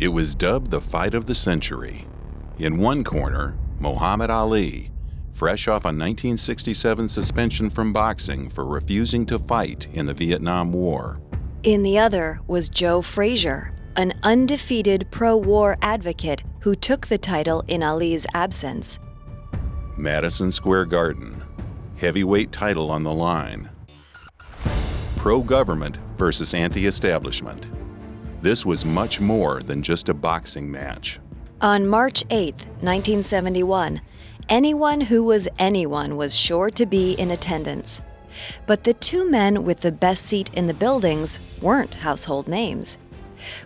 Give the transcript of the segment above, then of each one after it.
It was dubbed the fight of the century. In one corner, Muhammad Ali, fresh off a 1967 suspension from boxing for refusing to fight in the Vietnam War. In the other was Joe Frazier, an undefeated pro war advocate who took the title in Ali's absence. Madison Square Garden, heavyweight title on the line. Pro government versus anti establishment. This was much more than just a boxing match. On March 8, 1971, anyone who was anyone was sure to be in attendance. But the two men with the best seat in the buildings weren't household names.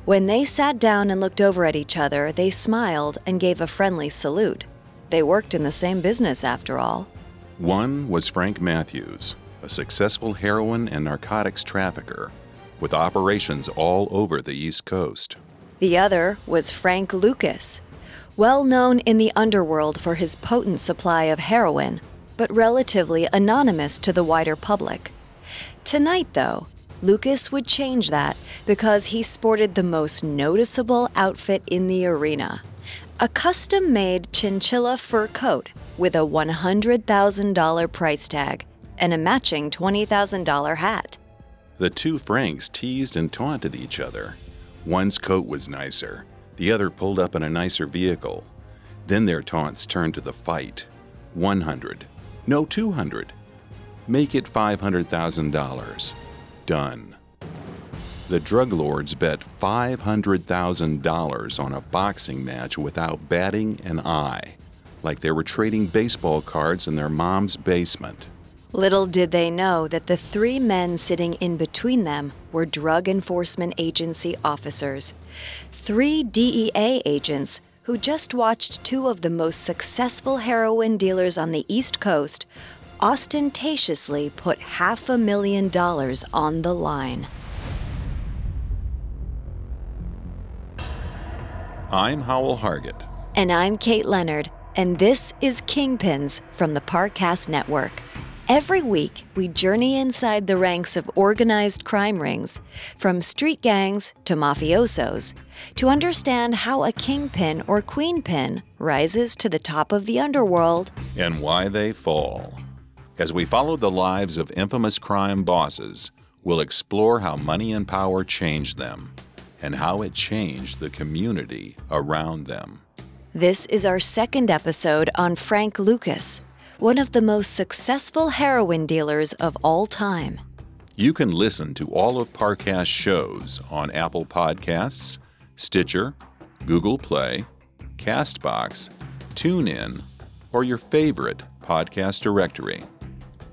When they sat down and looked over at each other, they smiled and gave a friendly salute. They worked in the same business, after all. One was Frank Matthews, a successful heroin and narcotics trafficker with operations all over the East Coast. The other was Frank Lucas, well known in the underworld for his potent supply of heroin, but relatively anonymous to the wider public. Tonight, though, Lucas would change that because he sported the most noticeable outfit in the arena a custom made chinchilla fur coat with a $100,000 price tag and a matching $20,000 hat. The two Franks teased and taunted each other. One's coat was nicer, the other pulled up in a nicer vehicle. Then their taunts turned to the fight. 100. No, 200. Make it $500,000. Done. The drug lords bet $500,000 on a boxing match without batting an eye, like they were trading baseball cards in their mom's basement. Little did they know that the three men sitting in between them were Drug Enforcement Agency officers. Three DEA agents who just watched two of the most successful heroin dealers on the East Coast ostentatiously put half a million dollars on the line. I'm Howell Hargett. And I'm Kate Leonard, and this is Kingpins from the Parcast Network. Every week, we journey inside the ranks of organized crime rings, from street gangs to mafiosos, to understand how a kingpin or queenpin rises to the top of the underworld and why they fall. As we follow the lives of infamous crime bosses, we'll explore how money and power changed them and how it changed the community around them. This is our second episode on Frank Lucas one of the most successful heroin dealers of all time. You can listen to all of Parcast's shows on Apple Podcasts, Stitcher, Google Play, Castbox, TuneIn, or your favorite podcast directory.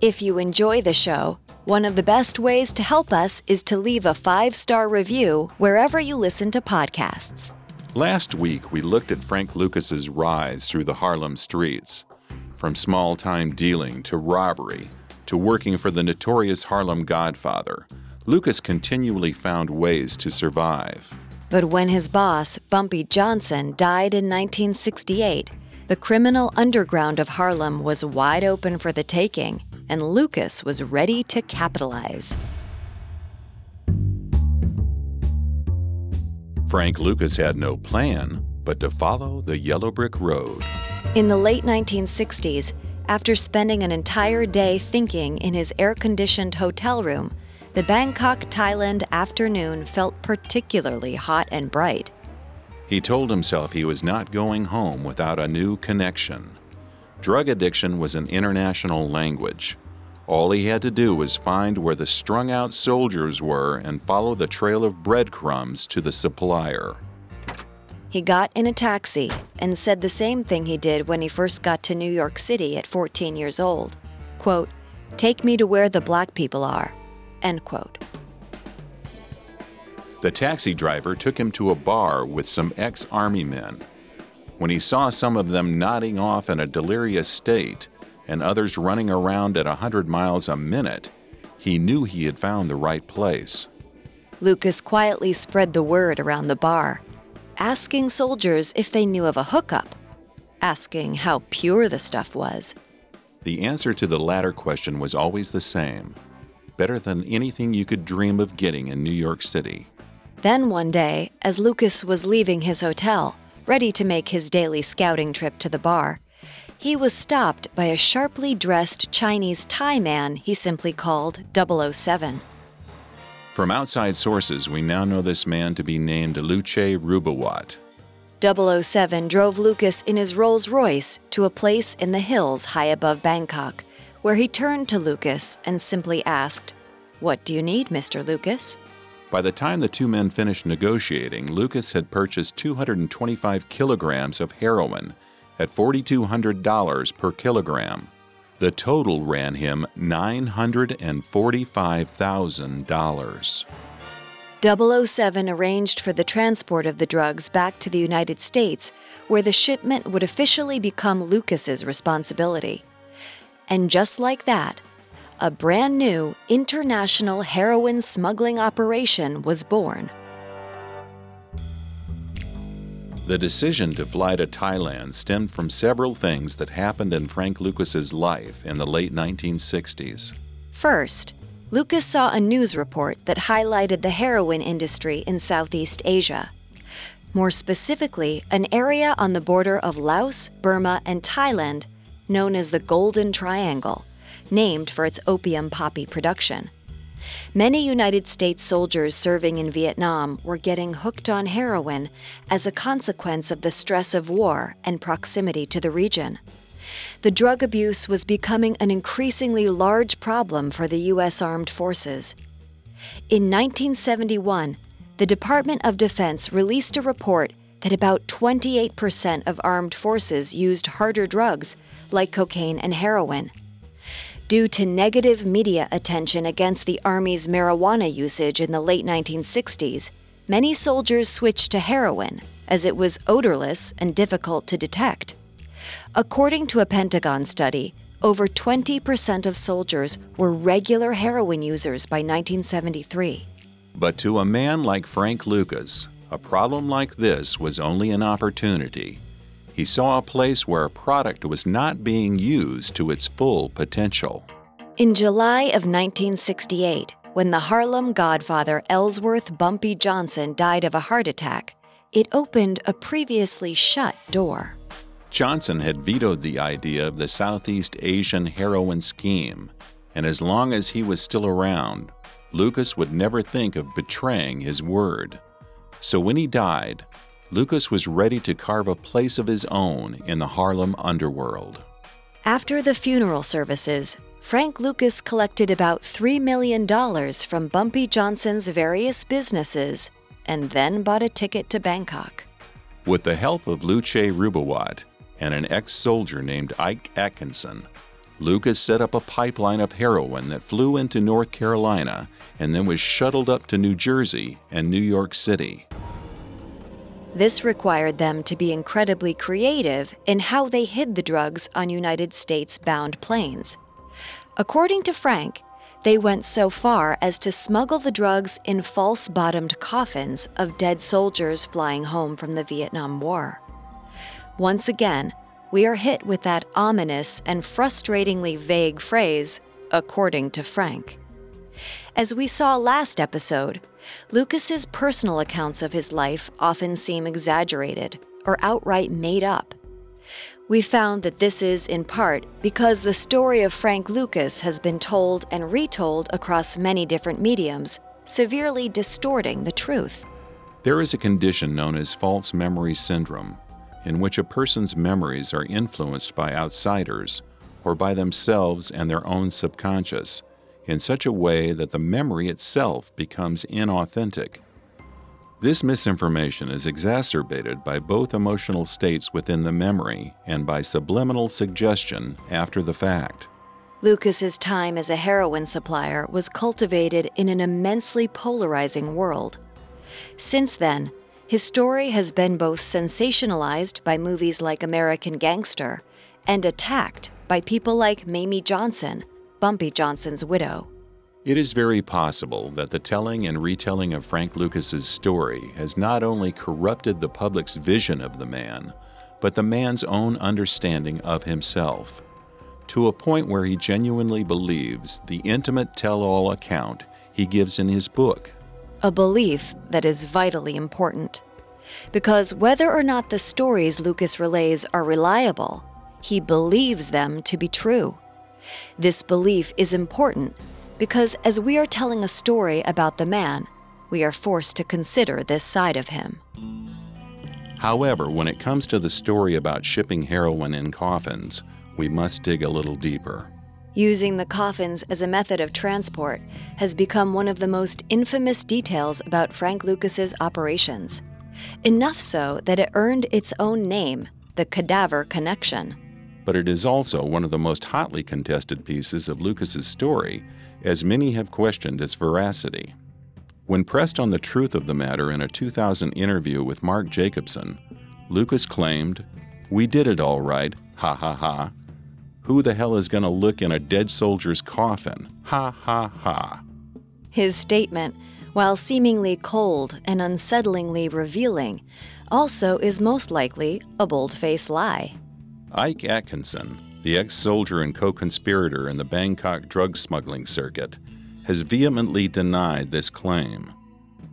If you enjoy the show, one of the best ways to help us is to leave a five star review wherever you listen to podcasts. Last week, we looked at Frank Lucas's rise through the Harlem streets. From small time dealing to robbery to working for the notorious Harlem Godfather, Lucas continually found ways to survive. But when his boss, Bumpy Johnson, died in 1968, the criminal underground of Harlem was wide open for the taking, and Lucas was ready to capitalize. Frank Lucas had no plan but to follow the yellow brick road. In the late 1960s, after spending an entire day thinking in his air conditioned hotel room, the Bangkok, Thailand afternoon felt particularly hot and bright. He told himself he was not going home without a new connection. Drug addiction was an international language. All he had to do was find where the strung out soldiers were and follow the trail of breadcrumbs to the supplier. He got in a taxi and said the same thing he did when he first got to New York City at 14 years old. Quote, Take me to where the black people are. End quote. The taxi driver took him to a bar with some ex Army men. When he saw some of them nodding off in a delirious state and others running around at a 100 miles a minute, he knew he had found the right place. Lucas quietly spread the word around the bar asking soldiers if they knew of a hookup, asking how pure the stuff was. The answer to the latter question was always the same better than anything you could dream of getting in New York City. Then one day, as Lucas was leaving his hotel, ready to make his daily scouting trip to the bar, he was stopped by a sharply dressed Chinese Thai man he simply called 007. From outside sources, we now know this man to be named Luce Rubawat. 007 drove Lucas in his Rolls Royce to a place in the hills high above Bangkok, where he turned to Lucas and simply asked, What do you need, Mr. Lucas? By the time the two men finished negotiating, Lucas had purchased 225 kilograms of heroin at $4,200 per kilogram. The total ran him $945,000. 007 arranged for the transport of the drugs back to the United States, where the shipment would officially become Lucas's responsibility. And just like that, a brand new international heroin smuggling operation was born. The decision to fly to Thailand stemmed from several things that happened in Frank Lucas's life in the late 1960s. First, Lucas saw a news report that highlighted the heroin industry in Southeast Asia. More specifically, an area on the border of Laos, Burma, and Thailand known as the Golden Triangle, named for its opium poppy production. Many United States soldiers serving in Vietnam were getting hooked on heroin as a consequence of the stress of war and proximity to the region the drug abuse was becoming an increasingly large problem for the U.S. Armed Forces. In 1971, the Department of Defense released a report that about 28% of armed forces used harder drugs like cocaine and heroin. Due to negative media attention against the Army's marijuana usage in the late 1960s, many soldiers switched to heroin as it was odorless and difficult to detect. According to a Pentagon study, over 20% of soldiers were regular heroin users by 1973. But to a man like Frank Lucas, a problem like this was only an opportunity. He saw a place where a product was not being used to its full potential. In July of 1968, when the Harlem godfather Ellsworth Bumpy Johnson died of a heart attack, it opened a previously shut door. Johnson had vetoed the idea of the Southeast Asian heroin scheme, and as long as he was still around, Lucas would never think of betraying his word. So when he died, Lucas was ready to carve a place of his own in the Harlem underworld. After the funeral services, Frank Lucas collected about $3 million from Bumpy Johnson's various businesses and then bought a ticket to Bangkok. With the help of Luce Rubawat, and an ex soldier named Ike Atkinson, Lucas set up a pipeline of heroin that flew into North Carolina and then was shuttled up to New Jersey and New York City. This required them to be incredibly creative in how they hid the drugs on United States bound planes. According to Frank, they went so far as to smuggle the drugs in false bottomed coffins of dead soldiers flying home from the Vietnam War. Once again, we are hit with that ominous and frustratingly vague phrase, according to Frank. As we saw last episode, Lucas's personal accounts of his life often seem exaggerated or outright made up. We found that this is in part because the story of Frank Lucas has been told and retold across many different mediums, severely distorting the truth. There is a condition known as false memory syndrome in which a person's memories are influenced by outsiders or by themselves and their own subconscious in such a way that the memory itself becomes inauthentic. This misinformation is exacerbated by both emotional states within the memory and by subliminal suggestion after the fact. Lucas's time as a heroin supplier was cultivated in an immensely polarizing world. Since then, his story has been both sensationalized by movies like American Gangster and attacked by people like Mayme Johnson, Bumpy Johnson's widow. It is very possible that the telling and retelling of Frank Lucas's story has not only corrupted the public's vision of the man, but the man's own understanding of himself, to a point where he genuinely believes the intimate tell all account he gives in his book a belief that is vitally important. Because whether or not the stories Lucas relays are reliable, he believes them to be true. This belief is important because as we are telling a story about the man, we are forced to consider this side of him. However, when it comes to the story about shipping heroin in coffins, we must dig a little deeper. Using the coffins as a method of transport has become one of the most infamous details about Frank Lucas's operations. Enough so that it earned its own name, the Cadaver Connection. But it is also one of the most hotly contested pieces of Lucas's story, as many have questioned its veracity. When pressed on the truth of the matter in a 2000 interview with Mark Jacobson, Lucas claimed, We did it all right, ha ha ha. Who the hell is going to look in a dead soldier's coffin? Ha ha ha. His statement, while seemingly cold and unsettlingly revealing, also is most likely a bold faced lie. Ike Atkinson, the ex soldier and co conspirator in the Bangkok drug smuggling circuit, has vehemently denied this claim.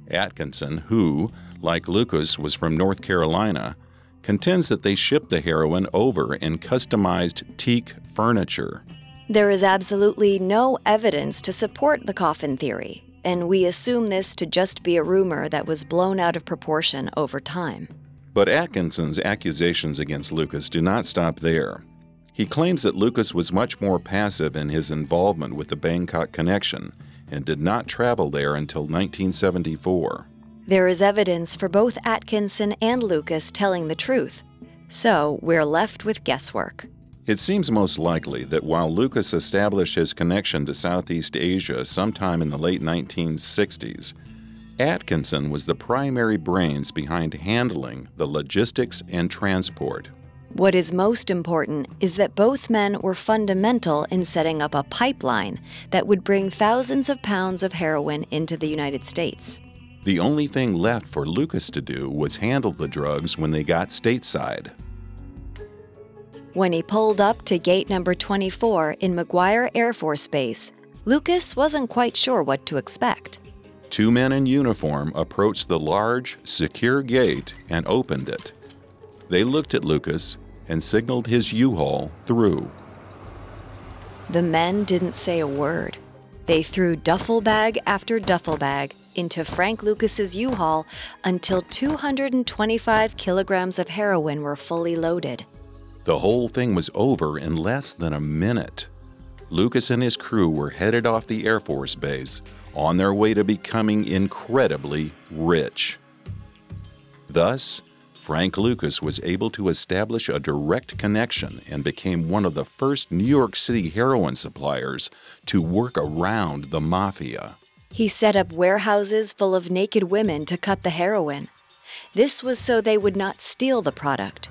Atkinson, who, like Lucas, was from North Carolina, contends that they shipped the heroin over in customized teak furniture. There is absolutely no evidence to support the coffin theory, and we assume this to just be a rumor that was blown out of proportion over time. But Atkinson's accusations against Lucas do not stop there. He claims that Lucas was much more passive in his involvement with the Bangkok connection and did not travel there until 1974. There is evidence for both Atkinson and Lucas telling the truth, so we're left with guesswork. It seems most likely that while Lucas established his connection to Southeast Asia sometime in the late 1960s, Atkinson was the primary brains behind handling the logistics and transport. What is most important is that both men were fundamental in setting up a pipeline that would bring thousands of pounds of heroin into the United States. The only thing left for Lucas to do was handle the drugs when they got stateside. When he pulled up to gate number 24 in McGuire Air Force Base, Lucas wasn't quite sure what to expect. Two men in uniform approached the large, secure gate and opened it. They looked at Lucas and signaled his U Haul through. The men didn't say a word. They threw duffel bag after duffel bag into Frank Lucas's U-Haul until 225 kilograms of heroin were fully loaded. The whole thing was over in less than a minute. Lucas and his crew were headed off the Air Force Base on their way to becoming incredibly rich. Thus, Frank Lucas was able to establish a direct connection and became one of the first New York City heroin suppliers to work around the mafia. He set up warehouses full of naked women to cut the heroin. This was so they would not steal the product.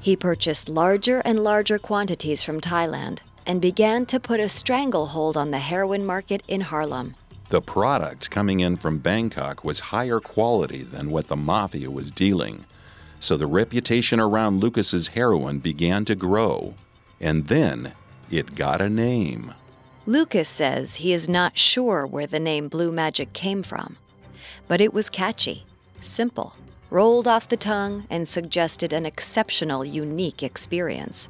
He purchased larger and larger quantities from Thailand and began to put a stranglehold on the heroin market in Harlem. The product coming in from Bangkok was higher quality than what the mafia was dealing so the reputation around Lucas's heroin began to grow, and then it got a name. Lucas says he is not sure where the name Blue Magic came from, but it was catchy, simple, rolled off the tongue, and suggested an exceptional, unique experience.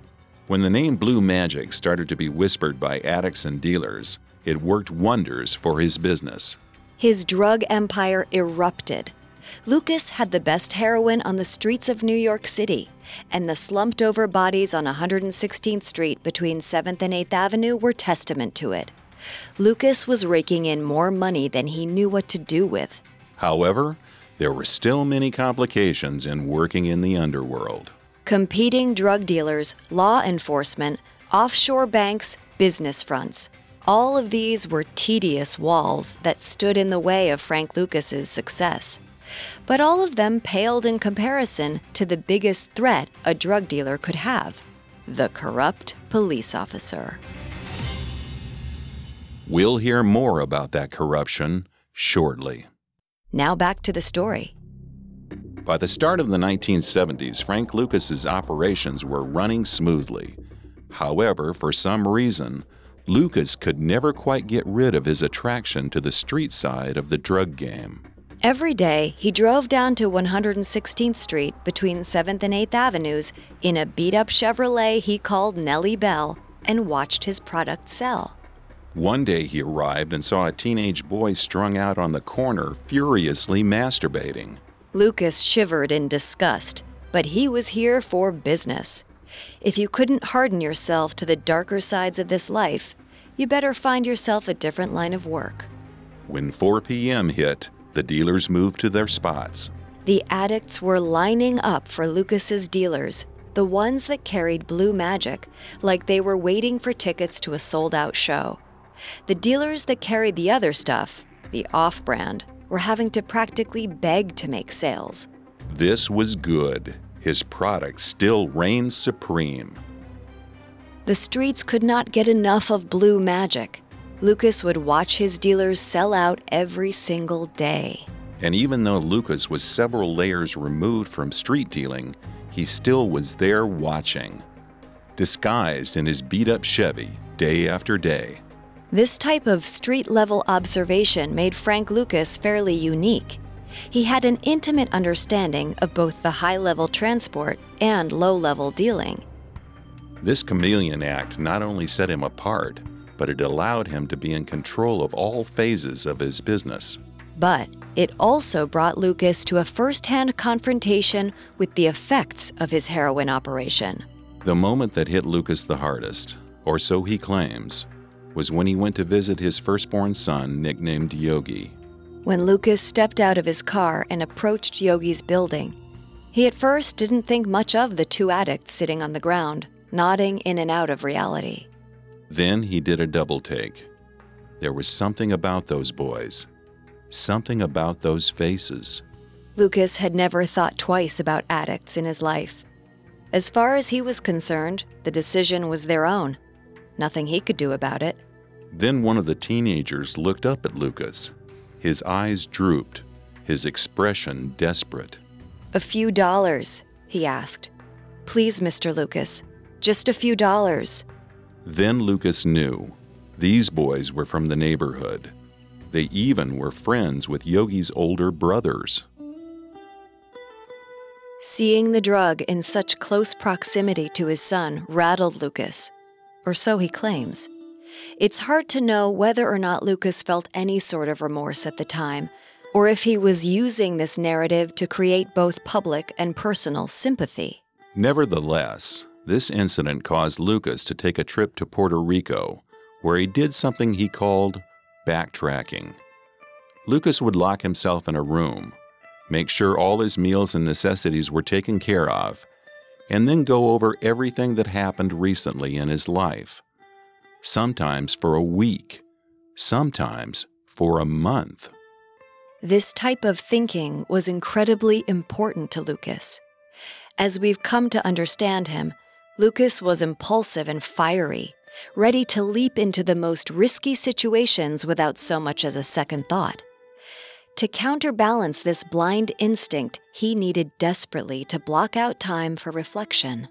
When the name Blue Magic started to be whispered by addicts and dealers, it worked wonders for his business. His drug empire erupted Lucas had the best heroin on the streets of New York City, and the slumped over bodies on 116th Street between 7th and 8th Avenue were testament to it. Lucas was raking in more money than he knew what to do with. However, there were still many complications in working in the underworld. Competing drug dealers, law enforcement, offshore banks, business fronts. All of these were tedious walls that stood in the way of Frank Lucas's success. But all of them paled in comparison to the biggest threat a drug dealer could have the corrupt police officer. We'll hear more about that corruption shortly. Now back to the story. By the start of the 1970s, Frank Lucas's operations were running smoothly. However, for some reason, Lucas could never quite get rid of his attraction to the street side of the drug game. Every day, he drove down to 116th Street between 7th and 8th Avenues in a beat up Chevrolet he called Nellie Bell and watched his product sell. One day he arrived and saw a teenage boy strung out on the corner, furiously masturbating. Lucas shivered in disgust, but he was here for business. If you couldn't harden yourself to the darker sides of this life, you better find yourself a different line of work. When 4 p.m. hit, the dealers moved to their spots. The addicts were lining up for Lucas's dealers, the ones that carried blue magic, like they were waiting for tickets to a sold out show. The dealers that carried the other stuff, the off brand, were having to practically beg to make sales. This was good. His product still reigned supreme. The streets could not get enough of blue magic. Lucas would watch his dealers sell out every single day. And even though Lucas was several layers removed from street dealing, he still was there watching, disguised in his beat up Chevy day after day. This type of street level observation made Frank Lucas fairly unique. He had an intimate understanding of both the high level transport and low level dealing. This chameleon act not only set him apart, but it allowed him to be in control of all phases of his business. But it also brought Lucas to a first hand confrontation with the effects of his heroin operation. The moment that hit Lucas the hardest, or so he claims, was when he went to visit his firstborn son, nicknamed Yogi. When Lucas stepped out of his car and approached Yogi's building, he at first didn't think much of the two addicts sitting on the ground, nodding in and out of reality. Then he did a double take. There was something about those boys, something about those faces. Lucas had never thought twice about addicts in his life. As far as he was concerned, the decision was their own. Nothing he could do about it. Then one of the teenagers looked up at Lucas. His eyes drooped, his expression desperate. A few dollars, he asked. Please, Mr. Lucas, just a few dollars. Then Lucas knew. These boys were from the neighborhood. They even were friends with Yogi's older brothers. Seeing the drug in such close proximity to his son rattled Lucas, or so he claims. It's hard to know whether or not Lucas felt any sort of remorse at the time, or if he was using this narrative to create both public and personal sympathy. Nevertheless, this incident caused Lucas to take a trip to Puerto Rico, where he did something he called backtracking. Lucas would lock himself in a room, make sure all his meals and necessities were taken care of, and then go over everything that happened recently in his life. Sometimes for a week, sometimes for a month. This type of thinking was incredibly important to Lucas. As we've come to understand him, Lucas was impulsive and fiery, ready to leap into the most risky situations without so much as a second thought. To counterbalance this blind instinct, he needed desperately to block out time for reflection.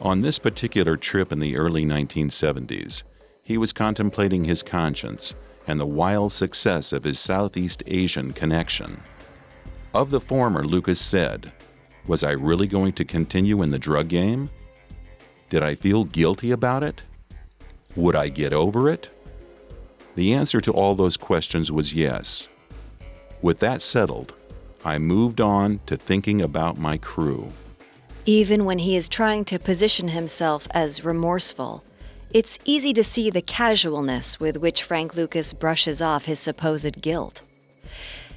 On this particular trip in the early 1970s, he was contemplating his conscience and the wild success of his Southeast Asian connection. Of the former, Lucas said, Was I really going to continue in the drug game? Did I feel guilty about it? Would I get over it? The answer to all those questions was yes. With that settled, I moved on to thinking about my crew. Even when he is trying to position himself as remorseful, it's easy to see the casualness with which Frank Lucas brushes off his supposed guilt.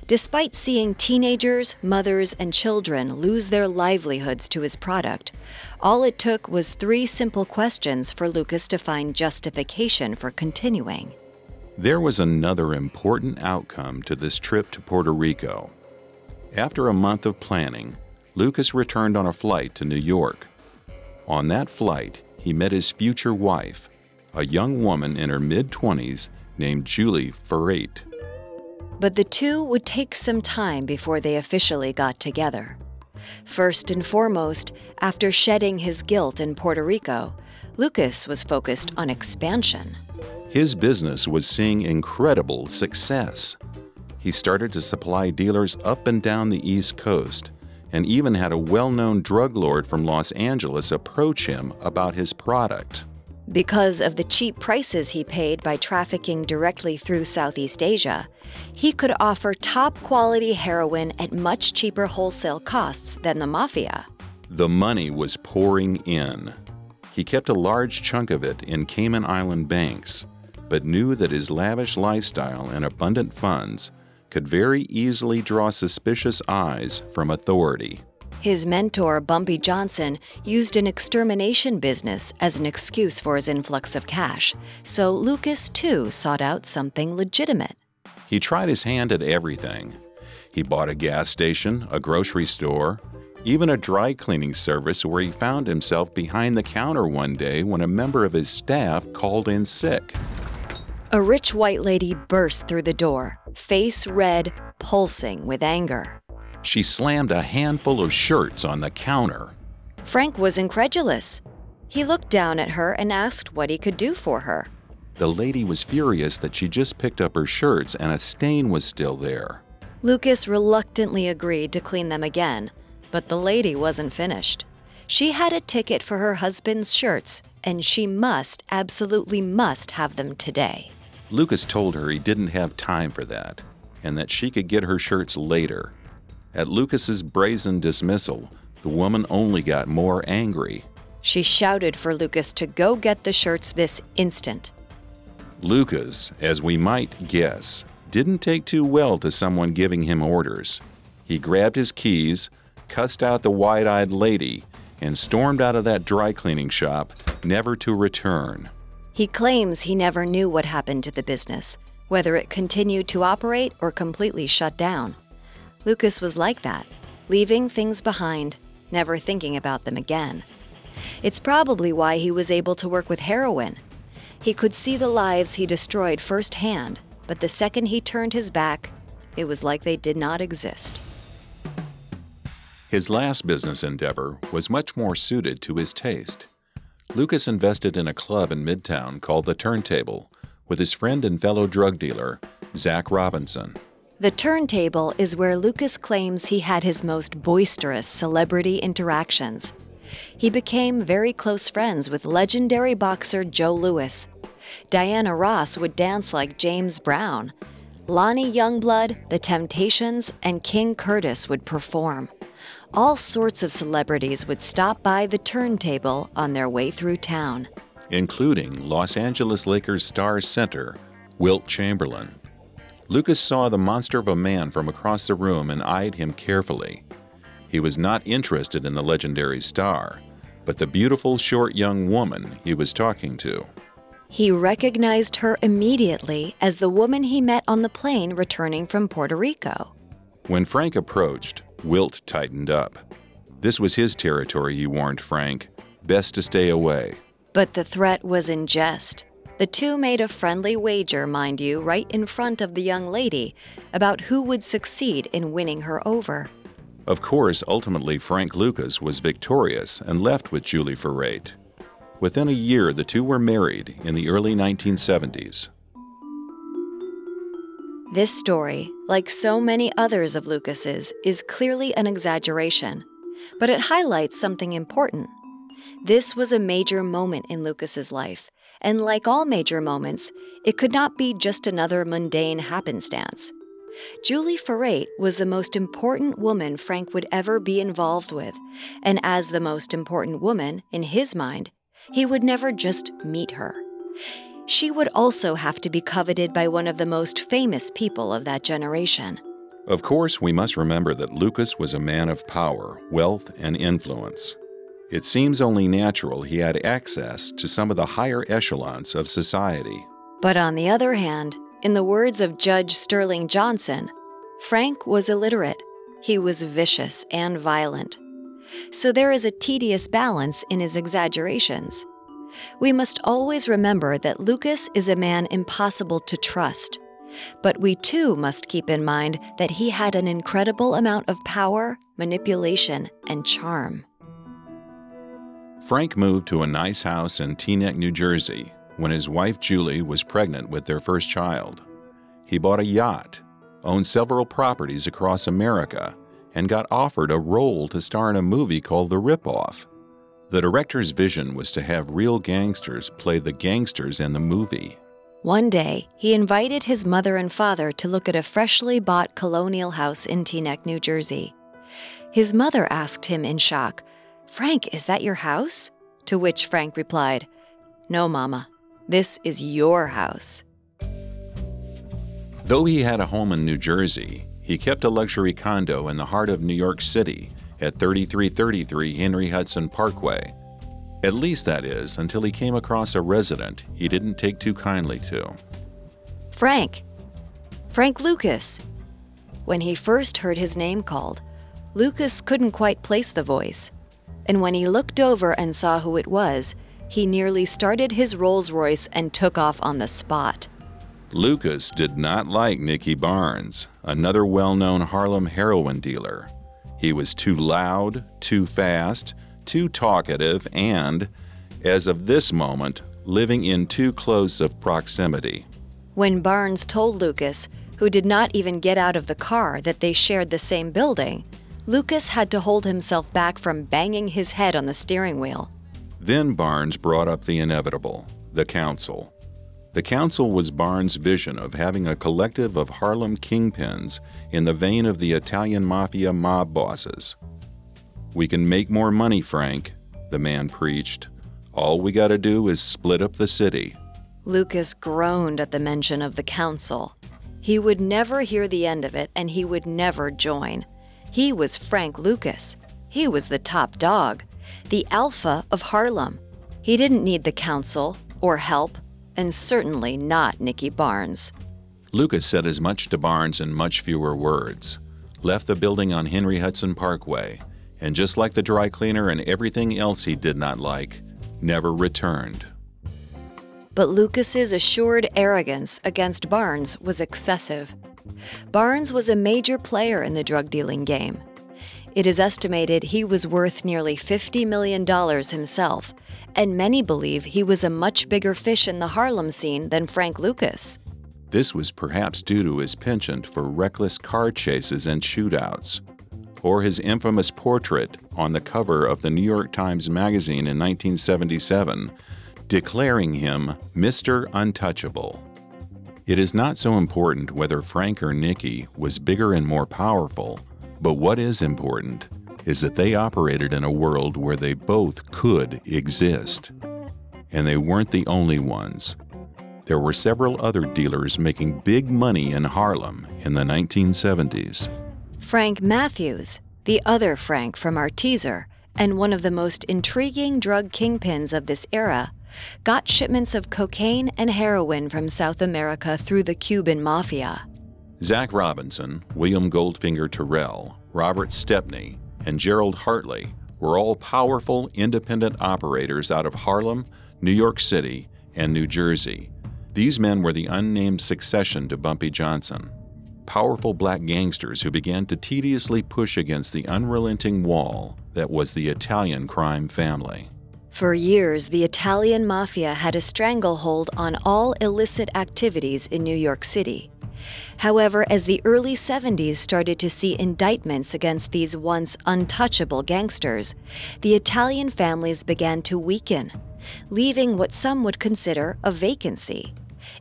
Despite seeing teenagers, mothers, and children lose their livelihoods to his product, all it took was three simple questions for Lucas to find justification for continuing. There was another important outcome to this trip to Puerto Rico. After a month of planning, Lucas returned on a flight to New York. On that flight, he met his future wife, a young woman in her mid 20s named Julie Farrait. But the two would take some time before they officially got together. First and foremost, after shedding his guilt in Puerto Rico, Lucas was focused on expansion. His business was seeing incredible success. He started to supply dealers up and down the East Coast and even had a well known drug lord from Los Angeles approach him about his product. Because of the cheap prices he paid by trafficking directly through Southeast Asia, he could offer top quality heroin at much cheaper wholesale costs than the mafia. The money was pouring in. He kept a large chunk of it in Cayman Island banks, but knew that his lavish lifestyle and abundant funds could very easily draw suspicious eyes from authority. His mentor, Bumpy Johnson, used an extermination business as an excuse for his influx of cash, so Lucas too sought out something legitimate. He tried his hand at everything. He bought a gas station, a grocery store, even a dry cleaning service where he found himself behind the counter one day when a member of his staff called in sick. A rich white lady burst through the door, face red, pulsing with anger. She slammed a handful of shirts on the counter. Frank was incredulous. He looked down at her and asked what he could do for her. The lady was furious that she just picked up her shirts and a stain was still there. Lucas reluctantly agreed to clean them again, but the lady wasn't finished. She had a ticket for her husband's shirts, and she must, absolutely must have them today. Lucas told her he didn't have time for that, and that she could get her shirts later. At Lucas's brazen dismissal, the woman only got more angry. She shouted for Lucas to go get the shirts this instant. Lucas, as we might guess, didn't take too well to someone giving him orders. He grabbed his keys, cussed out the wide eyed lady, and stormed out of that dry cleaning shop, never to return. He claims he never knew what happened to the business, whether it continued to operate or completely shut down. Lucas was like that, leaving things behind, never thinking about them again. It's probably why he was able to work with heroin. He could see the lives he destroyed firsthand, but the second he turned his back, it was like they did not exist. His last business endeavor was much more suited to his taste. Lucas invested in a club in Midtown called The Turntable with his friend and fellow drug dealer, Zach Robinson. The turntable is where Lucas claims he had his most boisterous celebrity interactions. He became very close friends with legendary boxer Joe Louis. Diana Ross would dance like James Brown. Lonnie Youngblood, The Temptations, and King Curtis would perform. All sorts of celebrities would stop by the turntable on their way through town, including Los Angeles Lakers star center, Wilt Chamberlain. Lucas saw the monster of a man from across the room and eyed him carefully. He was not interested in the legendary star, but the beautiful, short young woman he was talking to. He recognized her immediately as the woman he met on the plane returning from Puerto Rico. When Frank approached, Wilt tightened up. This was his territory, he warned Frank. Best to stay away. But the threat was in jest. The two made a friendly wager, mind you, right in front of the young lady about who would succeed in winning her over. Of course, ultimately, Frank Lucas was victorious and left with Julie Farrait. Within a year, the two were married in the early 1970s. This story, like so many others of Lucas's, is clearly an exaggeration, but it highlights something important. This was a major moment in Lucas's life, and like all major moments, it could not be just another mundane happenstance. Julie Farrait was the most important woman Frank would ever be involved with, and as the most important woman, in his mind, he would never just meet her. She would also have to be coveted by one of the most famous people of that generation. Of course, we must remember that Lucas was a man of power, wealth, and influence. It seems only natural he had access to some of the higher echelons of society. But on the other hand, in the words of Judge Sterling Johnson, Frank was illiterate. He was vicious and violent. So there is a tedious balance in his exaggerations. We must always remember that Lucas is a man impossible to trust. But we too must keep in mind that he had an incredible amount of power, manipulation, and charm. Frank moved to a nice house in Teaneck, New Jersey, when his wife Julie was pregnant with their first child. He bought a yacht, owned several properties across America, and got offered a role to star in a movie called The Ripoff. The director's vision was to have real gangsters play the gangsters in the movie. One day, he invited his mother and father to look at a freshly bought colonial house in Teaneck, New Jersey. His mother asked him in shock, Frank, is that your house? To which Frank replied, No, Mama, this is your house. Though he had a home in New Jersey, he kept a luxury condo in the heart of New York City at 3333 Henry Hudson Parkway. At least that is, until he came across a resident he didn't take too kindly to. Frank! Frank Lucas! When he first heard his name called, Lucas couldn't quite place the voice. And when he looked over and saw who it was, he nearly started his Rolls Royce and took off on the spot. Lucas did not like Nicky Barnes, another well known Harlem heroin dealer. He was too loud, too fast, too talkative, and, as of this moment, living in too close of proximity. When Barnes told Lucas, who did not even get out of the car, that they shared the same building, Lucas had to hold himself back from banging his head on the steering wheel. Then Barnes brought up the inevitable the council. The council was Barnes' vision of having a collective of Harlem kingpins in the vein of the Italian mafia mob bosses. We can make more money, Frank, the man preached. All we gotta do is split up the city. Lucas groaned at the mention of the council. He would never hear the end of it, and he would never join. He was Frank Lucas. He was the top dog, the alpha of Harlem. He didn't need the council or help and certainly not Nicky Barnes. Lucas said as much to Barnes in much fewer words, left the building on Henry Hudson Parkway, and just like the dry cleaner and everything else he did not like, never returned. But Lucas's assured arrogance against Barnes was excessive. Barnes was a major player in the drug dealing game. It is estimated he was worth nearly $50 million himself, and many believe he was a much bigger fish in the Harlem scene than Frank Lucas. This was perhaps due to his penchant for reckless car chases and shootouts, or his infamous portrait on the cover of the New York Times Magazine in 1977, declaring him Mr. Untouchable. It is not so important whether Frank or Nicky was bigger and more powerful but what is important is that they operated in a world where they both could exist. And they weren't the only ones. There were several other dealers making big money in Harlem in the 1970s. Frank Matthews, the other Frank from our teaser, and one of the most intriguing drug kingpins of this era, got shipments of cocaine and heroin from South America through the Cuban mafia. Zack Robinson, William Goldfinger Terrell, Robert Stepney, and Gerald Hartley were all powerful independent operators out of Harlem, New York City, and New Jersey. These men were the unnamed succession to Bumpy Johnson. Powerful black gangsters who began to tediously push against the unrelenting wall that was the Italian crime family. For years, the Italian mafia had a stranglehold on all illicit activities in New York City. However, as the early 70s started to see indictments against these once untouchable gangsters, the Italian families began to weaken, leaving what some would consider a vacancy.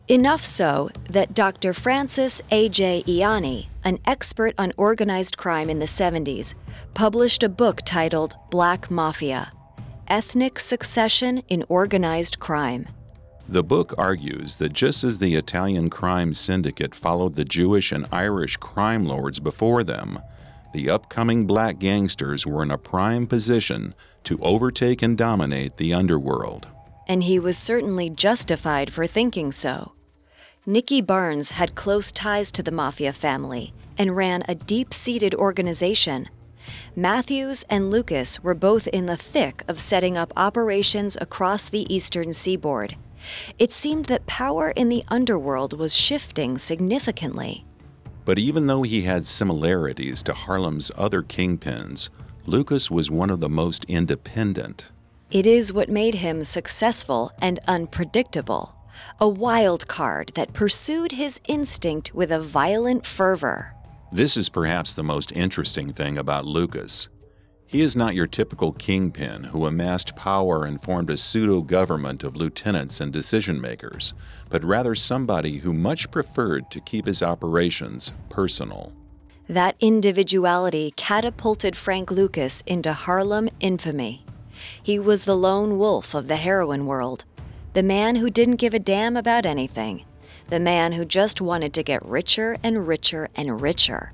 Enough so that Dr. Francis A.J. Ianni, an expert on organized crime in the 70s, published a book titled Black Mafia Ethnic Succession in Organized Crime. The book argues that just as the Italian crime syndicate followed the Jewish and Irish crime lords before them, the upcoming black gangsters were in a prime position to overtake and dominate the underworld. And he was certainly justified for thinking so. Nicky Barnes had close ties to the Mafia family and ran a deep seated organization. Matthews and Lucas were both in the thick of setting up operations across the eastern seaboard. It seemed that power in the underworld was shifting significantly. But even though he had similarities to Harlem's other kingpins, Lucas was one of the most independent. It is what made him successful and unpredictable. a wild card that pursued his instinct with a violent fervor. This is perhaps the most interesting thing about Lucas. He is not your typical kingpin who amassed power and formed a pseudo government of lieutenants and decision makers, but rather somebody who much preferred to keep his operations personal. That individuality catapulted Frank Lucas into Harlem infamy. He was the lone wolf of the heroin world, the man who didn't give a damn about anything, the man who just wanted to get richer and richer and richer,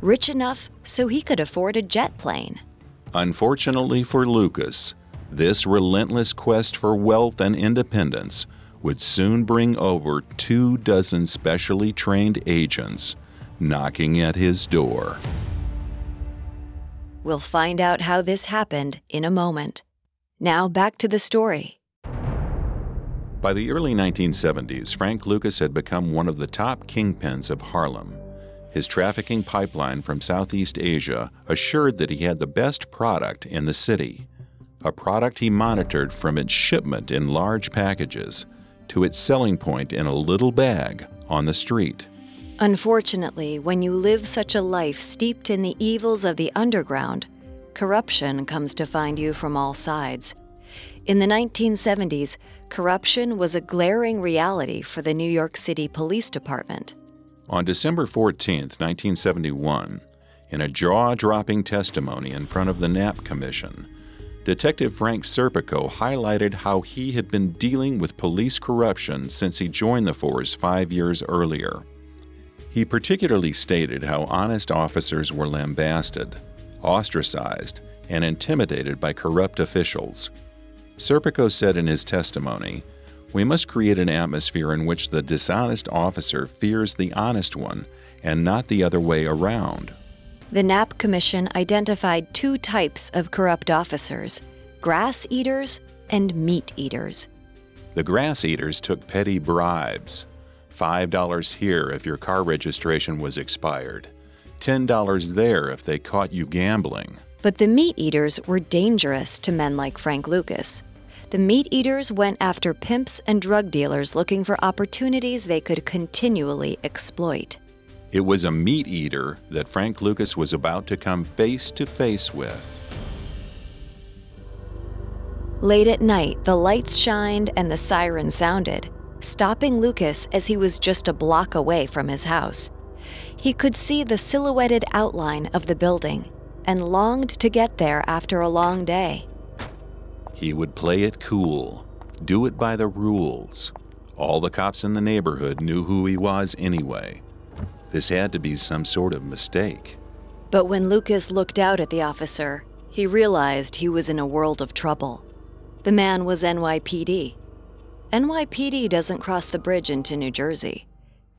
rich enough so he could afford a jet plane. Unfortunately for Lucas, this relentless quest for wealth and independence would soon bring over two dozen specially trained agents knocking at his door. We'll find out how this happened in a moment. Now back to the story. By the early 1970s, Frank Lucas had become one of the top kingpins of Harlem his trafficking pipeline from Southeast Asia assured that he had the best product in the city, a product he monitored from its shipment in large packages to its selling point in a little bag on the street. Unfortunately, when you live such a life steeped in the evils of the underground, corruption comes to find you from all sides. In the 1970s, corruption was a glaring reality for the New York City Police Department. On December 14, 1971, in a jaw dropping testimony in front of the Knapp Commission, Detective Frank Serpico highlighted how he had been dealing with police corruption since he joined the force five years earlier. He particularly stated how honest officers were lambasted, ostracized, and intimidated by corrupt officials. Serpico said in his testimony we must create an atmosphere in which the dishonest officer fears the honest one and not the other way around. The Knapp Commission identified two types of corrupt officers grass eaters and meat eaters. The grass eaters took petty bribes $5 here if your car registration was expired, $10 there if they caught you gambling. But the meat eaters were dangerous to men like Frank Lucas the meat eaters went after pimps and drug dealers looking for opportunities they could continually exploit. It was a meat eater that Frank Lucas was about to come face to face with. Late at night, the lights shined and the siren sounded, stopping Lucas as he was just a block away from his house. He could see the silhouetted outline of the building and longed to get there after a long day. He would play it cool, do it by the rules. All the cops in the neighborhood knew who he was anyway. This had to be some sort of mistake. But when Lucas looked out at the officer, he realized he was in a world of trouble. The man was NYPD. NYPD doesn't cross the bridge into New Jersey.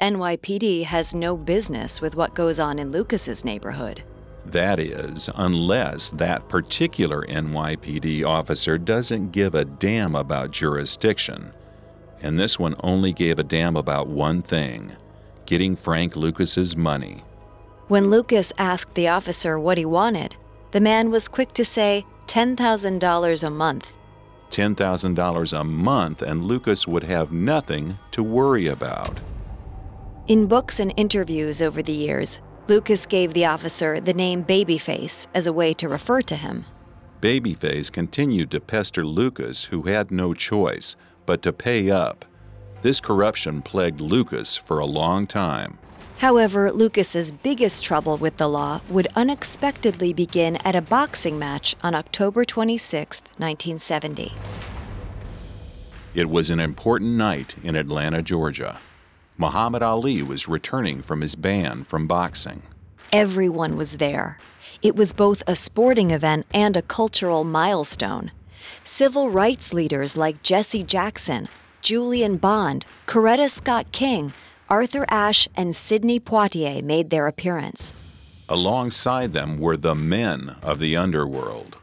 NYPD has no business with what goes on in Lucas's neighborhood. That is, unless that particular NYPD officer doesn't give a damn about jurisdiction. And this one only gave a damn about one thing getting Frank Lucas's money. When Lucas asked the officer what he wanted, the man was quick to say $10,000 a month. $10,000 a month, and Lucas would have nothing to worry about. In books and interviews over the years, Lucas gave the officer the name Babyface as a way to refer to him. Babyface continued to pester Lucas, who had no choice but to pay up. This corruption plagued Lucas for a long time. However, Lucas's biggest trouble with the law would unexpectedly begin at a boxing match on October 26, 1970. It was an important night in Atlanta, Georgia. Muhammad Ali was returning from his ban from boxing. Everyone was there. It was both a sporting event and a cultural milestone. Civil rights leaders like Jesse Jackson, Julian Bond, Coretta Scott King, Arthur Ashe, and Sidney Poitier made their appearance. Alongside them were the men of the underworld.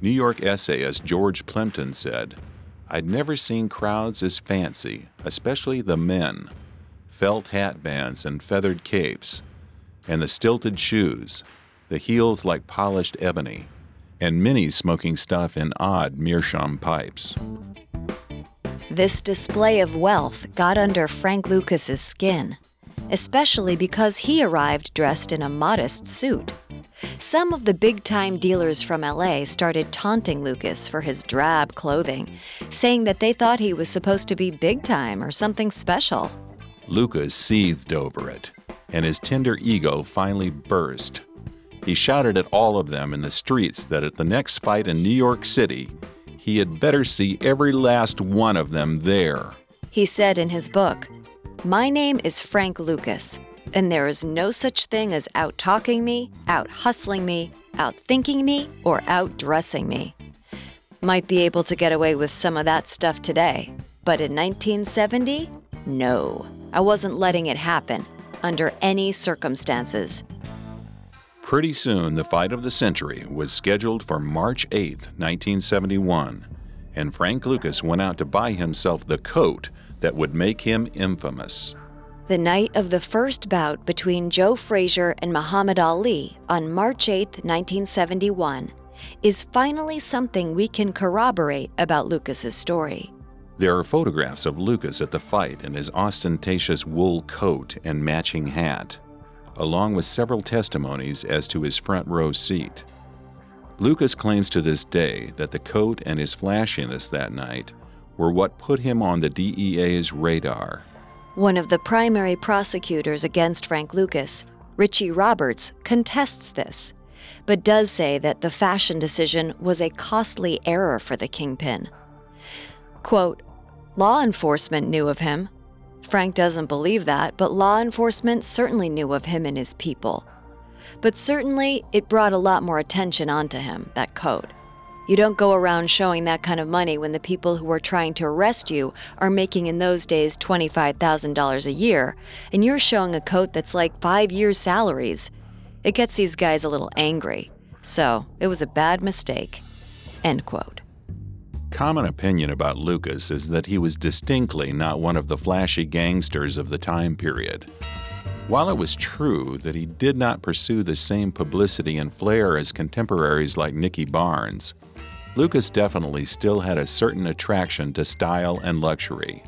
New York essayist George Plimpton said, I'd never seen crowds as fancy, especially the men felt hat bands and feathered capes, and the stilted shoes, the heels like polished ebony, and many smoking stuff in odd meerschaum pipes. This display of wealth got under Frank Lucas's skin, especially because he arrived dressed in a modest suit. Some of the big time dealers from LA started taunting Lucas for his drab clothing, saying that they thought he was supposed to be big time or something special. Lucas seethed over it, and his tender ego finally burst. He shouted at all of them in the streets that at the next fight in New York City, he had better see every last one of them there. He said in his book, My name is Frank Lucas, and there is no such thing as out talking me, out hustling me, out thinking me, or out dressing me. Might be able to get away with some of that stuff today, but in 1970, no. I wasn't letting it happen under any circumstances. Pretty soon, the fight of the century was scheduled for March 8, 1971, and Frank Lucas went out to buy himself the coat that would make him infamous. The night of the first bout between Joe Frazier and Muhammad Ali on March 8, 1971, is finally something we can corroborate about Lucas's story. There are photographs of Lucas at the fight in his ostentatious wool coat and matching hat, along with several testimonies as to his front row seat. Lucas claims to this day that the coat and his flashiness that night were what put him on the DEA's radar. One of the primary prosecutors against Frank Lucas, Richie Roberts, contests this, but does say that the fashion decision was a costly error for the kingpin. Quote, Law enforcement knew of him. Frank doesn't believe that, but law enforcement certainly knew of him and his people. But certainly, it brought a lot more attention onto him, that code. You don't go around showing that kind of money when the people who are trying to arrest you are making in those days $25,000 a year, and you're showing a coat that's like five years' salaries. It gets these guys a little angry. So, it was a bad mistake. End quote. Common opinion about Lucas is that he was distinctly not one of the flashy gangsters of the time period. While it was true that he did not pursue the same publicity and flair as contemporaries like Nicky Barnes, Lucas definitely still had a certain attraction to style and luxury.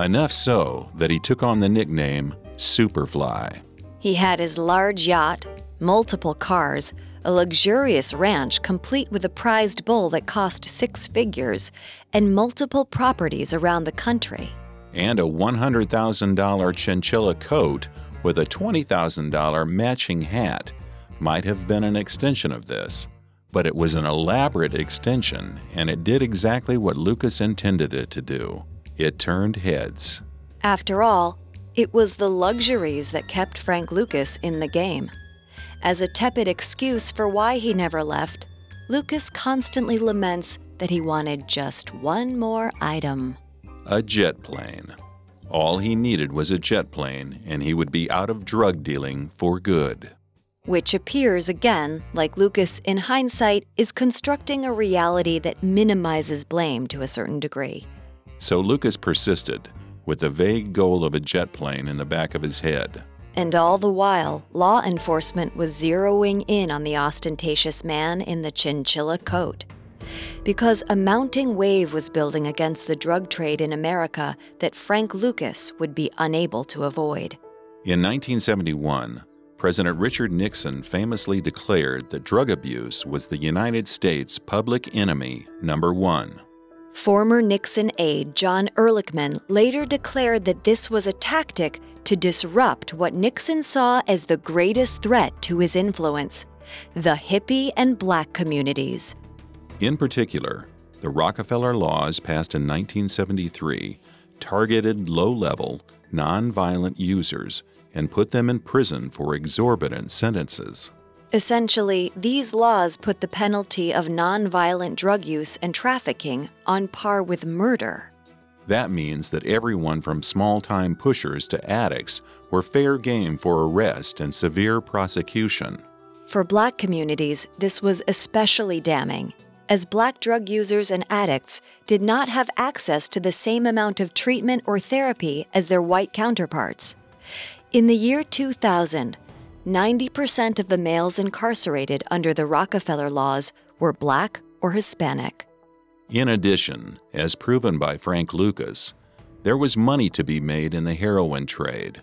Enough so that he took on the nickname Superfly. He had his large yacht, multiple cars, a luxurious ranch complete with a prized bull that cost six figures, and multiple properties around the country. And a $100,000 chinchilla coat with a $20,000 matching hat might have been an extension of this. But it was an elaborate extension, and it did exactly what Lucas intended it to do it turned heads. After all, it was the luxuries that kept Frank Lucas in the game. As a tepid excuse for why he never left, Lucas constantly laments that he wanted just one more item a jet plane. All he needed was a jet plane, and he would be out of drug dealing for good. Which appears again, like Lucas in hindsight, is constructing a reality that minimizes blame to a certain degree. So Lucas persisted, with the vague goal of a jet plane in the back of his head. And all the while, law enforcement was zeroing in on the ostentatious man in the chinchilla coat. Because a mounting wave was building against the drug trade in America that Frank Lucas would be unable to avoid. In 1971, President Richard Nixon famously declared that drug abuse was the United States' public enemy number one. Former Nixon aide John Ehrlichman later declared that this was a tactic to disrupt what Nixon saw as the greatest threat to his influence the hippie and black communities. In particular, the Rockefeller laws passed in 1973 targeted low level, nonviolent users and put them in prison for exorbitant sentences. Essentially, these laws put the penalty of nonviolent drug use and trafficking on par with murder. That means that everyone from small time pushers to addicts were fair game for arrest and severe prosecution. For black communities, this was especially damning, as black drug users and addicts did not have access to the same amount of treatment or therapy as their white counterparts. In the year 2000, 90% of the males incarcerated under the Rockefeller laws were black or Hispanic. In addition, as proven by Frank Lucas, there was money to be made in the heroin trade,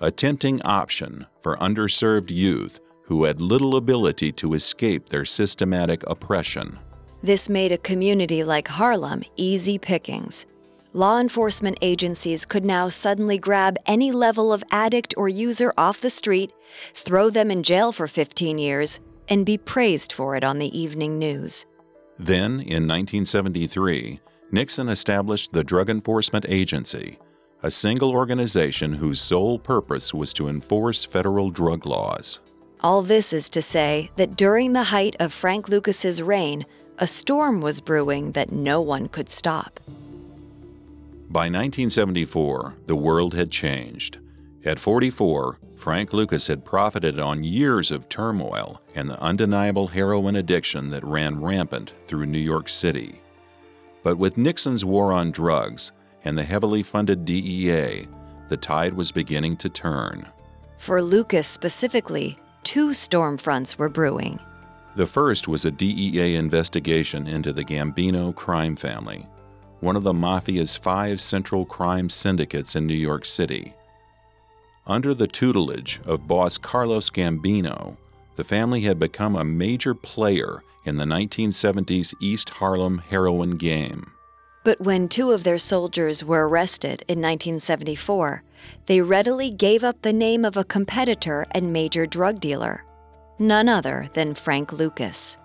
a tempting option for underserved youth who had little ability to escape their systematic oppression. This made a community like Harlem easy pickings. Law enforcement agencies could now suddenly grab any level of addict or user off the street, throw them in jail for 15 years, and be praised for it on the evening news. Then, in 1973, Nixon established the Drug Enforcement Agency, a single organization whose sole purpose was to enforce federal drug laws. All this is to say that during the height of Frank Lucas's reign, a storm was brewing that no one could stop. By 1974, the world had changed. At 44, Frank Lucas had profited on years of turmoil and the undeniable heroin addiction that ran rampant through New York City. But with Nixon's war on drugs and the heavily funded DEA, the tide was beginning to turn. For Lucas specifically, two storm fronts were brewing. The first was a DEA investigation into the Gambino crime family, one of the mafia's five central crime syndicates in New York City. Under the tutelage of boss Carlos Gambino, the family had become a major player in the 1970s East Harlem heroin game. But when two of their soldiers were arrested in 1974, they readily gave up the name of a competitor and major drug dealer, none other than Frank Lucas.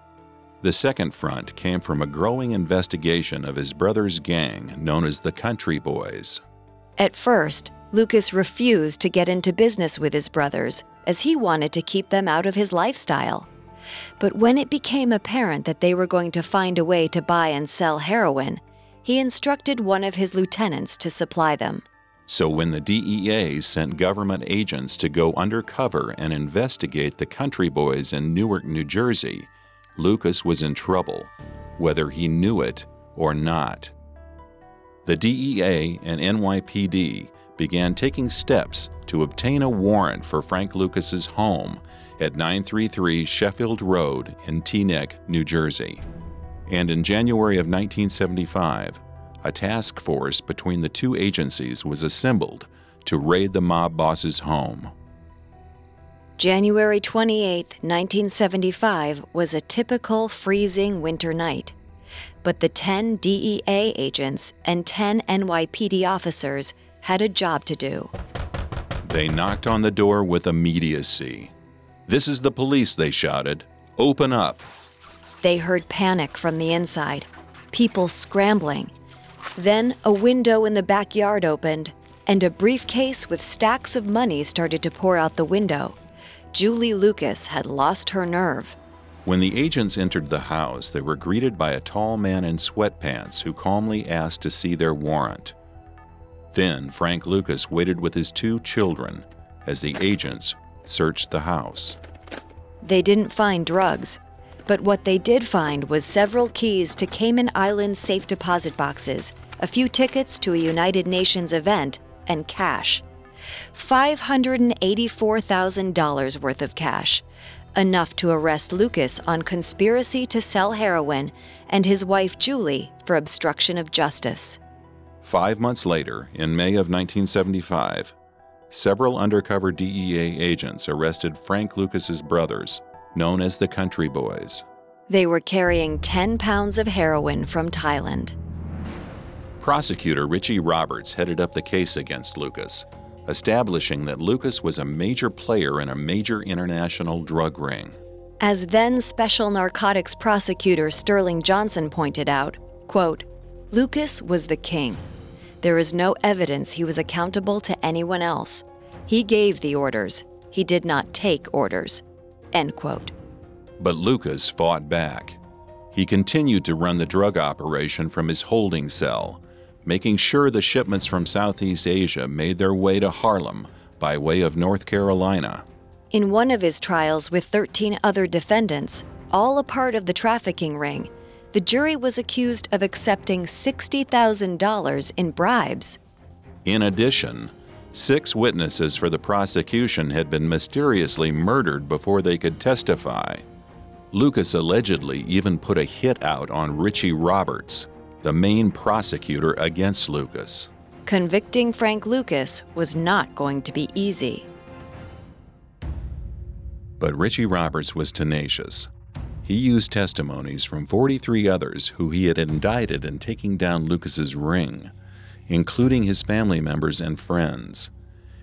The second front came from a growing investigation of his brother's gang known as the Country Boys. At first, Lucas refused to get into business with his brothers, as he wanted to keep them out of his lifestyle. But when it became apparent that they were going to find a way to buy and sell heroin, he instructed one of his lieutenants to supply them. So when the DEA sent government agents to go undercover and investigate the Country Boys in Newark, New Jersey, Lucas was in trouble, whether he knew it or not. The DEA and NYPD began taking steps to obtain a warrant for Frank Lucas's home at 933 Sheffield Road in Teaneck, New Jersey. And in January of 1975, a task force between the two agencies was assembled to raid the mob boss's home. January 28, 1975 was a typical freezing winter night. But the 10 DEA agents and 10 NYPD officers had a job to do. They knocked on the door with immediacy. This is the police, they shouted. Open up. They heard panic from the inside, people scrambling. Then a window in the backyard opened, and a briefcase with stacks of money started to pour out the window. Julie Lucas had lost her nerve. When the agents entered the house, they were greeted by a tall man in sweatpants who calmly asked to see their warrant. Then Frank Lucas waited with his two children as the agents searched the house. They didn't find drugs, but what they did find was several keys to Cayman Islands safe deposit boxes, a few tickets to a United Nations event, and cash. $584,000 worth of cash, enough to arrest Lucas on conspiracy to sell heroin and his wife Julie for obstruction of justice. Five months later, in May of 1975, several undercover DEA agents arrested Frank Lucas's brothers, known as the Country Boys. They were carrying 10 pounds of heroin from Thailand. Prosecutor Richie Roberts headed up the case against Lucas, establishing that Lucas was a major player in a major international drug ring. As then Special Narcotics Prosecutor Sterling Johnson pointed out, quote, Lucas was the king. There is no evidence he was accountable to anyone else. He gave the orders. He did not take orders. End quote. But Lucas fought back. He continued to run the drug operation from his holding cell, making sure the shipments from Southeast Asia made their way to Harlem by way of North Carolina. In one of his trials with 13 other defendants, all a part of the trafficking ring, the jury was accused of accepting $60,000 in bribes. In addition, six witnesses for the prosecution had been mysteriously murdered before they could testify. Lucas allegedly even put a hit out on Richie Roberts, the main prosecutor against Lucas. Convicting Frank Lucas was not going to be easy. But Richie Roberts was tenacious. He used testimonies from 43 others who he had indicted in taking down Lucas's ring, including his family members and friends.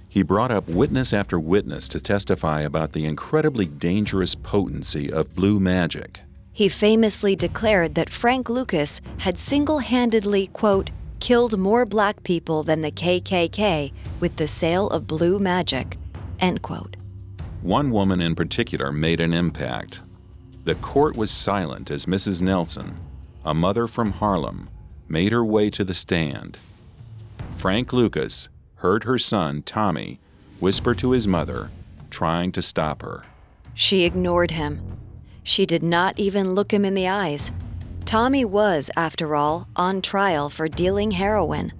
He brought up witness after witness to testify about the incredibly dangerous potency of blue magic. He famously declared that Frank Lucas had single handedly, quote, killed more black people than the KKK with the sale of blue magic, end quote. One woman in particular made an impact. The court was silent as Mrs. Nelson, a mother from Harlem, made her way to the stand. Frank Lucas heard her son, Tommy, whisper to his mother, trying to stop her. She ignored him. She did not even look him in the eyes. Tommy was, after all, on trial for dealing heroin.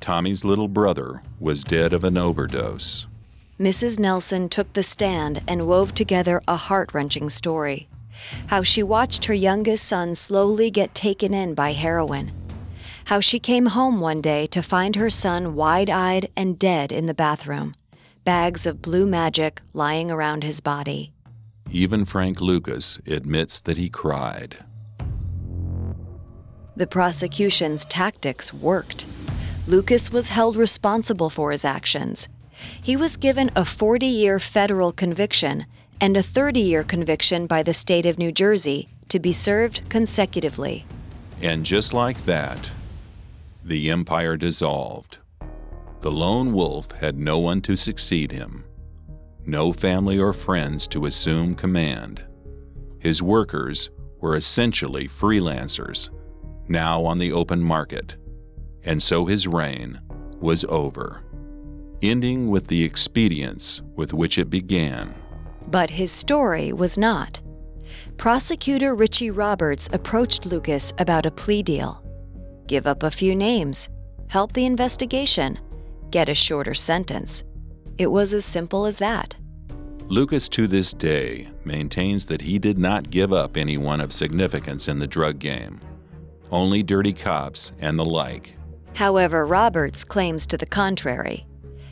Tommy's little brother was dead of an overdose. Mrs. Nelson took the stand and wove together a heart wrenching story how she watched her youngest son slowly get taken in by heroin, how she came home one day to find her son wide eyed and dead in the bathroom, bags of blue magic lying around his body. Even Frank Lucas admits that he cried. The prosecution's tactics worked. Lucas was held responsible for his actions. He was given a 40 year federal conviction and a 30 year conviction by the state of New Jersey to be served consecutively. And just like that, the empire dissolved. The lone wolf had no one to succeed him, no family or friends to assume command. His workers were essentially freelancers, now on the open market, and so his reign was over, ending with the expedience with which it began. But his story was not. Prosecutor Richie Roberts approached Lucas about a plea deal. Give up a few names, help the investigation, get a shorter sentence. It was as simple as that. Lucas, to this day, maintains that he did not give up anyone of significance in the drug game, only dirty cops and the like. However, Roberts claims to the contrary.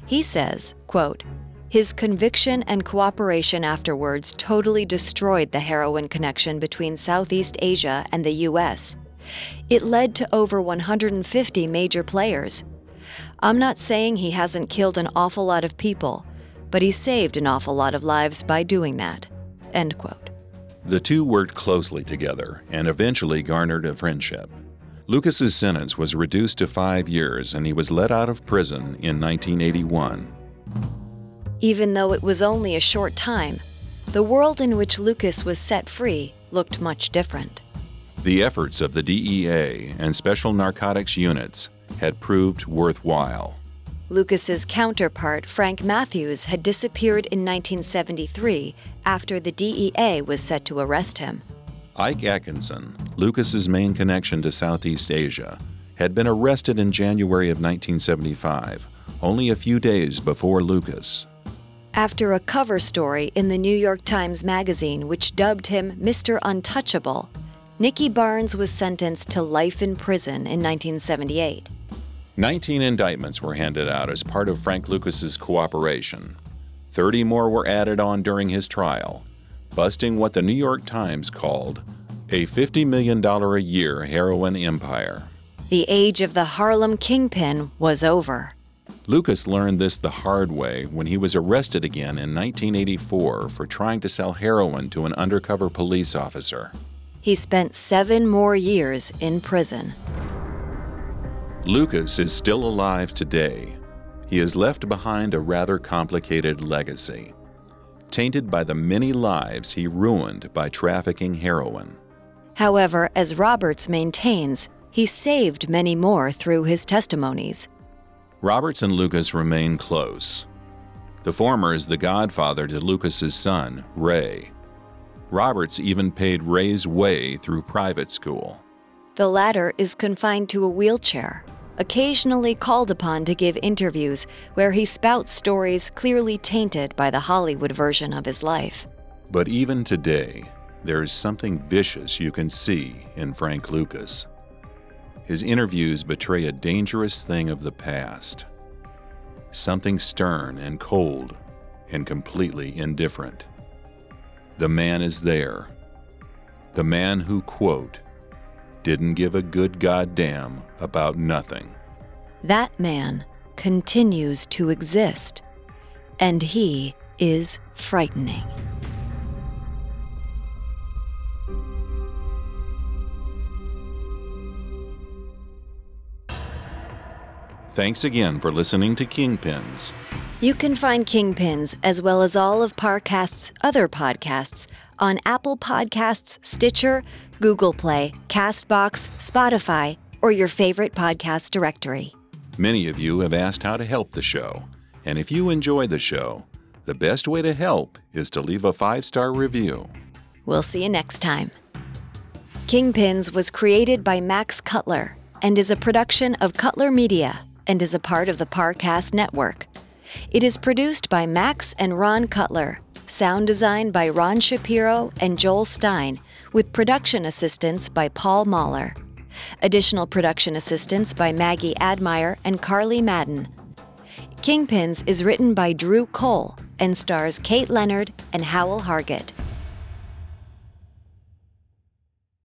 He says, quote, his conviction and cooperation afterwards totally destroyed the heroin connection between Southeast Asia and the U.S. It led to over 150 major players. I'm not saying he hasn't killed an awful lot of people, but he saved an awful lot of lives by doing that. End quote. The two worked closely together and eventually garnered a friendship. Lucas's sentence was reduced to five years and he was let out of prison in 1981. Even though it was only a short time, the world in which Lucas was set free looked much different. The efforts of the DEA and special narcotics units had proved worthwhile. Lucas's counterpart, Frank Matthews, had disappeared in 1973 after the DEA was set to arrest him. Ike Atkinson, Lucas's main connection to Southeast Asia, had been arrested in January of 1975, only a few days before Lucas after a cover story in the New York Times Magazine which dubbed him Mr. Untouchable, Nicky Barnes was sentenced to life in prison in 1978. 19 indictments were handed out as part of Frank Lucas's cooperation. 30 more were added on during his trial, busting what the New York Times called a $50 million a year heroin empire. The age of the Harlem Kingpin was over. Lucas learned this the hard way when he was arrested again in 1984 for trying to sell heroin to an undercover police officer. He spent seven more years in prison. Lucas is still alive today. He has left behind a rather complicated legacy, tainted by the many lives he ruined by trafficking heroin. However, as Roberts maintains, he saved many more through his testimonies. Roberts and Lucas remain close. The former is the godfather to Lucas's son, Ray. Roberts even paid Ray's way through private school. The latter is confined to a wheelchair, occasionally called upon to give interviews where he spouts stories clearly tainted by the Hollywood version of his life. But even today, there is something vicious you can see in Frank Lucas. His interviews betray a dangerous thing of the past, something stern and cold and completely indifferent. The man is there. The man who, quote, didn't give a good goddamn about nothing. That man continues to exist, and he is frightening. Thanks again for listening to Kingpins. You can find Kingpins as well as all of Parcast's other podcasts on Apple Podcasts, Stitcher, Google Play, Castbox, Spotify, or your favorite podcast directory. Many of you have asked how to help the show, and if you enjoy the show, the best way to help is to leave a five star review. We'll see you next time. Kingpins was created by Max Cutler and is a production of Cutler Media and is a part of the Parcast Network. It is produced by Max and Ron Cutler, sound design by Ron Shapiro and Joel Stein, with production assistance by Paul Mahler. Additional production assistance by Maggie Admire and Carly Madden. Kingpins is written by Drew Cole and stars Kate Leonard and Howell Hargett.